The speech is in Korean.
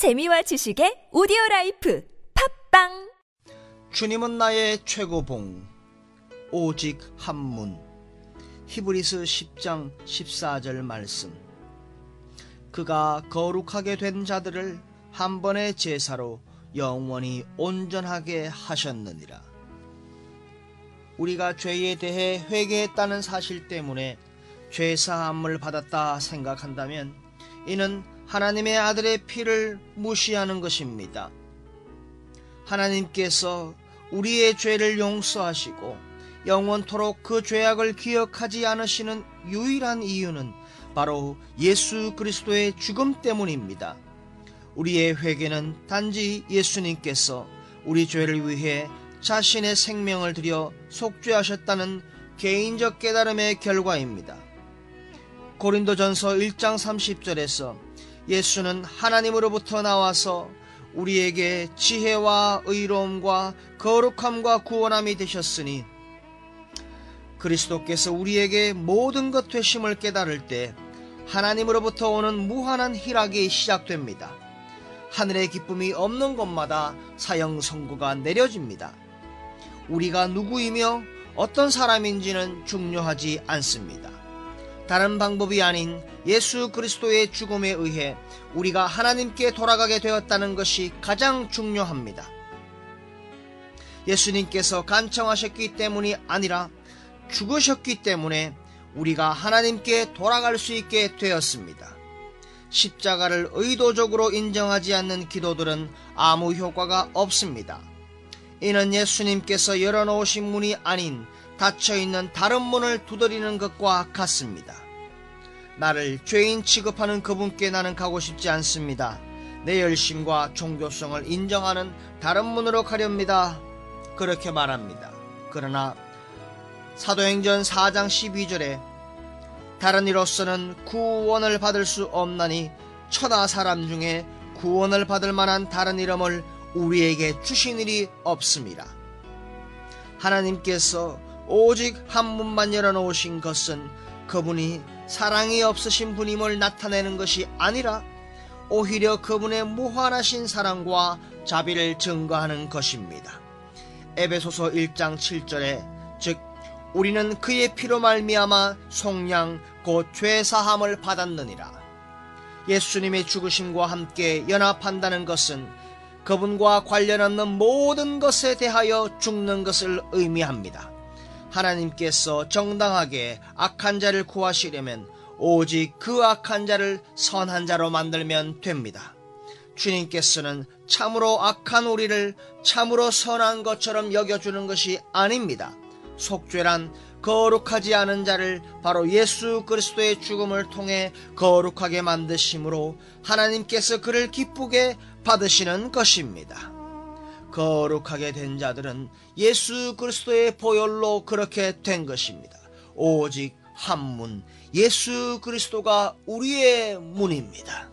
재미와 지식의 오디오 라이프 팟빵! 주님은 나의 최고봉 오직 한 분. 히브리서 10장 14절 말씀. 그가 거룩하게 된 자들을 한 번의 제사로 영원히 온전하게 하셨느니라. 우리가 죄에 대해 회개했다는 사실 때문에 죄 사함을 받았다 생각한다면 이는 하나님의 아들의 피를 무시하는 것입니다. 하나님께서 우리의 죄를 용서하시고 영원토록 그 죄악을 기억하지 않으시는 유일한 이유는 바로 예수 그리스도의 죽음 때문입니다. 우리의 회개는 단지 예수님께서 우리 죄를 위해 자신의 생명을 들여 속죄하셨다는 개인적 깨달음의 결과입니다. 고린도전서 1장 30절에서 예수는 하나님으로부터 나와서 우리에게 지혜와 의로움과 거룩함과 구원함이 되셨으니 그리스도께서 우리에게 모든 것 되심을 깨달을 때 하나님으로부터 오는 무한한 희락이 시작됩니다. 하늘의 기쁨이 없는 곳마다 사형 선고가 내려집니다. 우리가 누구이며 어떤 사람인지는 중요하지 않습니다. 다른 방법이 아닌 예수 그리스도의 죽음에 의해 우리가 하나님께 돌아가게 되었다는 것이 가장 중요합니다. 예수님께서 간청하셨기 때문이 아니라 죽으셨기 때문에 우리가 하나님께 돌아갈 수 있게 되었습니다. 십자가를 의도적으로 인정하지 않는 기도들은 아무 효과가 없습니다. 이는 예수님께서 열어놓으신 문이 아닌 닫혀 있는 다른 문을 두드리는 것과 같습니다. 나를 죄인 취급하는 그분께 나는 가고 싶지 않습니다. 내 열심과 종교성을 인정하는 다른 문으로 가렵니다. 그렇게 말합니다. 그러나 사도행전 4장 12절에 다른 이로서는 구원을 받을 수 없나니 천하 사람 중에 구원을 받을 만한 다른 이름을 우리에게 주신 일이 없습니다. 하나님께서 오직 한 문만 열어놓으신 것은 그분이 사랑이 없으신 분임을 나타내는 것이 아니라 오히려 그분의 무한하신 사랑과 자비를 증거하는 것입니다. 에베소서 1장 7절에 즉 우리는 그의 피로 말미암아 속량 곧 죄사함을 받았느니라. 예수님의 죽으심과 함께 연합한다는 것은 그분과 관련 없는 모든 것에 대하여 죽는 것을 의미합니다. 하나님께서 정당하게 악한 자를 구하시려면 오직 그 악한 자를 선한 자로 만들면 됩니다. 주님께서는 참으로 악한 우리를 참으로 선한 것처럼 여겨주는 것이 아닙니다. 속죄란 거룩하지 않은 자를 바로 예수 그리스도의 죽음을 통해 거룩하게 만드심으로 하나님께서 그를 기쁘게 받으시는 것입니다. 거룩하게 된 자들은 예수 그리스도의 보혈로 그렇게 된 것입니다. 오직 한 문, 예수 그리스도가 우리의 문입니다.